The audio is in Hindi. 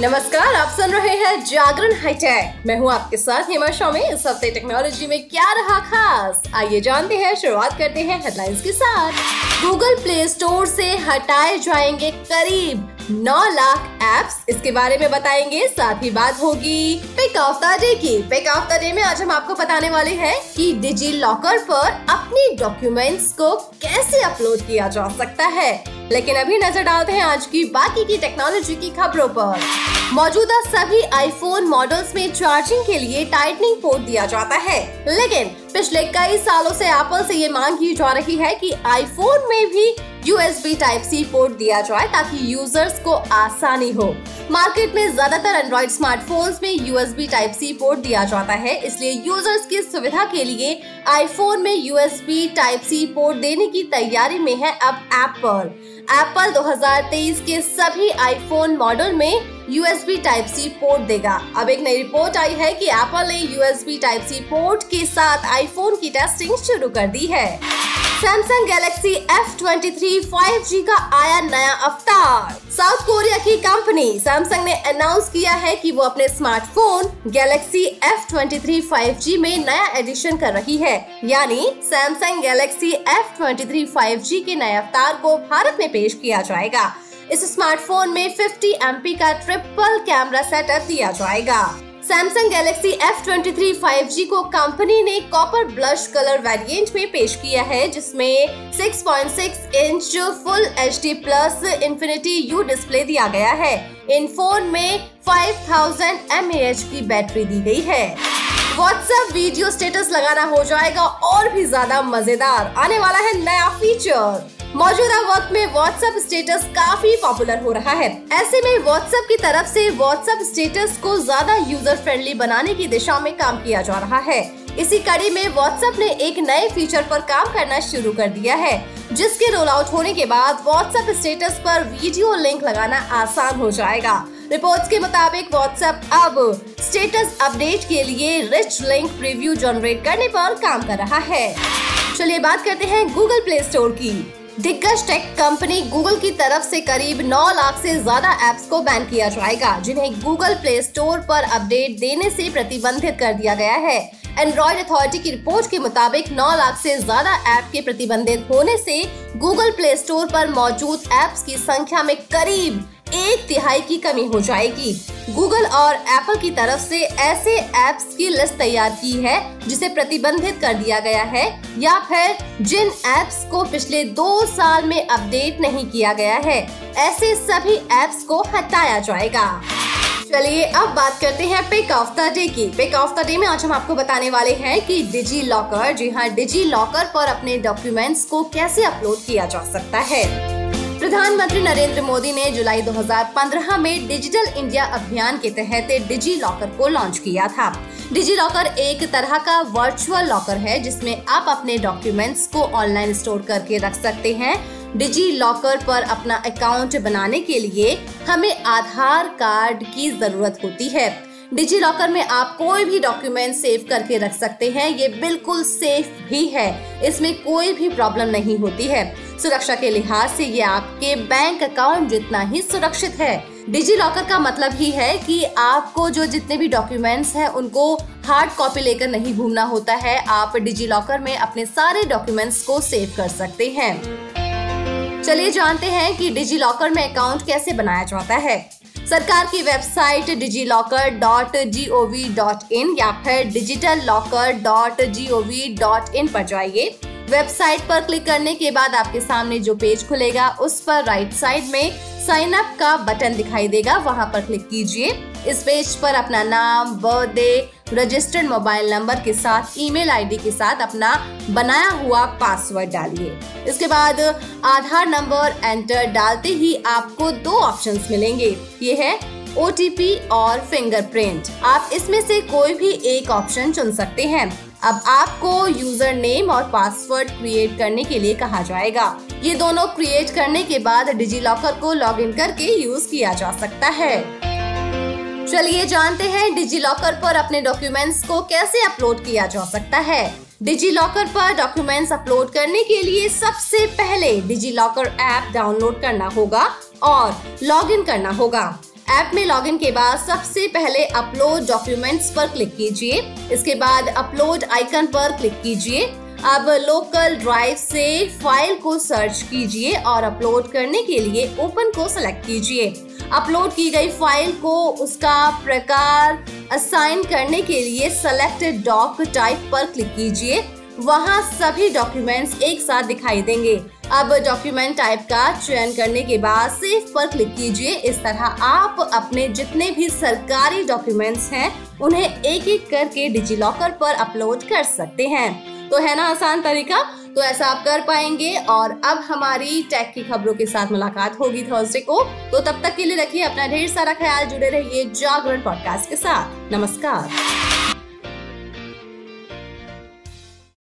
नमस्कार, आप सुन रहे हैं जागरण हाईटेक। मैं हूँ आपके साथ हेमा शॉमी इस हफ़्ते टेक्नोलॉजी में क्या रहा खास? आइए जानते हैं, शुरुआत करते हैं हेडलाइंस के साथ। गूगल प्ले स्टोर से हटाए जाएँगे करीब 9 लाख एप्स इसके बारे में बताएँगे, साथ ही बात होगी पिक ऑफ़ द डे की। पिक ऑफ़ द डे में आज हम आपको बताने वाले हैं कि डिजी लॉकर पर अपनी डॉक्यूमेंट्स को कैसे अपलोड किया जा सकता है। लेकिन अभी नज़र डालते हैं आज की बाकी की टेक्नोलॉजी की खबरों पर। मौजूदा सभी आईफोन मॉडल्स में चार्जिंग के लिए टाइटनिंग पोर्ट दिया जाता है। लेकिन पिछले कई सालों से एप्पल से ये मांग की जा रही है कि आईफोन में भी यूएसबी टाइप सी पोर्ट दिया जाए ताकि यूज़र्स को आसानी हो। मार्केट में ज़्यादातर एंड्रॉइड स्मार्टफोन्स में यूएसबी टाइप सी पोर्ट दिया जाता है, इसलिए यूज़र्स की सुविधा के लिए आईफोन में यूएसबी टाइप सी पोर्ट देने की तैयारी में है अब एप्पल एप्पल 2023 के सभी आईफोन मॉडल में यूएसबी टाइप सी पोर्ट देगा। अब एक नई रिपोर्ट आई है कि एप्पल ने यूएसबी टाइप सी पोर्ट के साथ आईफोन की टेस्टिंग शुरू कर दी है। सैमसंग गैलेक्सी F23 5G का आया नया अवतार। साउथ कोरिया की कंपनी सैमसंग ने अनाउंस किया है कि वो अपने स्मार्टफ़ोन गैलेक्सी F23 5G में नया एडिशन कर रही है। यानी सैमसंग गैलेक्सी F23 5G के नए अवतार को भारत में पेश किया जाएगा। इस स्मार्टफ़ोन में 50 MP का ट्रिपल कैमरा सेटअप दिया जाएगा। सैमसंग गैलेक्सी F23 5G को कंपनी ने कॉपर ब्लश कलर वेरिएंट में पेश किया है, जिसमें 6.6 inch full H D plus infinity U display दिया गया है। इन फ़ोन में 5000 mAh की बैटरी दी गई है। व्हाट्सएप वीडियो स्टेटस लगाना हो जाएगा और भी ज़्यादा मज़ेदार। आने वाला है नया फीचर मौजूदा वक्त में व्हाट्सएप स्टेटस काफ़ी पॉपुलर हो रहा है। ऐसे में व्हाट्सएप की तरफ़ से व्हाट्सएप स्टेटस को ज़्यादा यूज़र फ्रेंडली बनाने की दिशा में काम किया जा रहा है। इसी कड़ी में व्हाट्सएप ने एक नए फीचर पर काम करना शुरू कर दिया है, जिसके रोल आउट होने के बाद व्हाट्सएप स्टेटस पर वीडियो लिंक लगाना आसान हो जाएगा। रिपोर्ट्स के मुताबिक व्हाट्सएप अब स्टेटस अपडेट के लिए रिच लिंक प्रीव्यू जनरेट करने पर काम कर रहा है। चलिए बात करते हैं गूगल प्ले स्टोर की। दिग्गज टेक कंपनी गूगल की तरफ़ से करीब 9 लाख से ज़्यादा एप्स को बैन किया जाएगा, जिन्हें गूगल प्ले स्टोर पर अपडेट देने से प्रतिबंधित कर दिया गया है। एंड्रॉइड अथॉरिटी की रिपोर्ट के मुताबिक 9 लाख से ज़्यादा ऐप के प्रतिबंधित होने से गूगल प्ले स्टोर पर मौजूद ऐप्स की संख्या में करीब एक तिहाई की कमी हो जाएगी। गूगल और एप्पल की तरफ़ से ऐसे एप्स की लिस्ट तैयार की है, जिसे प्रतिबंधित कर दिया गया है, या फिर जिन एप्स को पिछले दो साल में अपडेट नहीं किया गया है, ऐसे सभी एप्स को हटाया जाएगा। चलिए अब बात करते हैं पिक ऑफ़ द डे की। पिक ऑफ़ द डे में आज हम आपको बताने वाले हैं कि डिजी लॉकर जी हाँ डिजी लॉकर पर अपने डॉक्यूमेंट्स को कैसे अपलोड किया जा सकता है। प्रधानमंत्री नरेंद्र मोदी ने जुलाई 2015 में डिजिटल इंडिया अभियान के तहत डिजी लॉकर को लॉन्च किया था। डिजी लॉकर एक तरह का वर्चुअल लॉकर है, जिसमें आप अपने डॉक्यूमेंट्स को ऑनलाइन स्टोर करके रख सकते हैं। डिजी लॉकर पर अपना अकाउंट बनाने के लिए हमें आधार कार्ड की ज़रूरत होती है। डिजी लॉकर में आप कोई भी डॉक्यूमेंट सेव करके रख सकते हैं, ये बिल्कुल सेफ़ भी है। इसमें कोई भी प्रॉब्लम नहीं होती है। सुरक्षा के लिहाज से ये आपके बैंक अकाउंट जितना ही सुरक्षित है। डिजी लॉकर का मतलब ही है कि आपको जो जितने भी डॉक्यूमेंट्स हैं, उनको हार्ड कॉपी लेकर नहीं घूमना होता है। आप डिजी लॉकर में अपने सारे डॉक्यूमेंट्स को सेव कर सकते हैं। चलिए जानते हैं कि डिजी लॉकर में अकाउंट कैसे बनाया जाता है। सरकार की website DigiLocker dot G O V dot in या फिर digital locker dot G O V dot in पर जाइए। वेबसाइट पर क्लिक करने के बाद आपके सामने जो पेज खुलेगा, उस पर राइट साइड में साइन अप का बटन दिखाई देगा। वहाँ पर क्लिक कीजिए। इस पेज पर अपना नाम बर्थडे रजिस्टर्ड मोबाइल नंबर के साथ ईमेल आईडी के साथ अपना बनाया हुआ पासवर्ड डालिए। इसके बाद आधार नंबर एंटर डालते ही आपको दो ऑप्शंस मिलेंगे। ये है ओटीपी और फिंगरप्रिंट आप इसमें से कोई भी एक ऑप्शन चुन सकते हैं। अब आपको यूज़र नेम और पासवर्ड क्रिएट करने के लिए कहा जाएगा। ये दोनों क्रिएट करने के बाद डिजी लॉकर को लॉग इन करके यूज़ किया जा सकता है। चलिए जानते हैं डिजी लॉकर पर अपने डॉक्यूमेंट्स को कैसे अपलोड किया जा सकता है। डिजी लॉकर पर डॉक्यूमेंट्स अपलोड करने के लिए सबसे पहले डिजी लॉकर ऐप डाउनलोड करना होगा और लॉग इन करना होगा। ऐप में लॉगिन के बाद सबसे पहले अपलोड डॉक्यूमेंट्स पर क्लिक कीजिए। इसके बाद अपलोड आइकन पर क्लिक कीजिए। अब लोकल ड्राइव से फ़ाइल को सर्च कीजिए और अपलोड करने के लिए ओपन को सिलेक्ट कीजिए। अपलोड की गई फ़ाइल को उसका प्रकार असाइन करने के लिए सेलेक्टेड डॉक टाइप पर क्लिक कीजिए। वहाँ सभी डॉक्यूमेंट्स एक साथ दिखाई देंगे। अब डॉक्यूमेंट टाइप का चयन करने के बाद सेव पर क्लिक कीजिए। इस तरह आप अपने जितने भी सरकारी डॉक्यूमेंट्स हैं, उन्हें एक एक करके डिजी लॉकर पर अपलोड कर सकते हैं। तो है ना आसान तरीका? तो ऐसा आप कर पाएँगे और अब हमारी टेक की खबरों के साथ मुलाकात होगी थर्सडे को। तो तब तक के लिए रखिए अपना ढेर सारा ख्याल, जुड़े रहिए जागरण पॉडकास्ट के साथ। नमस्कार।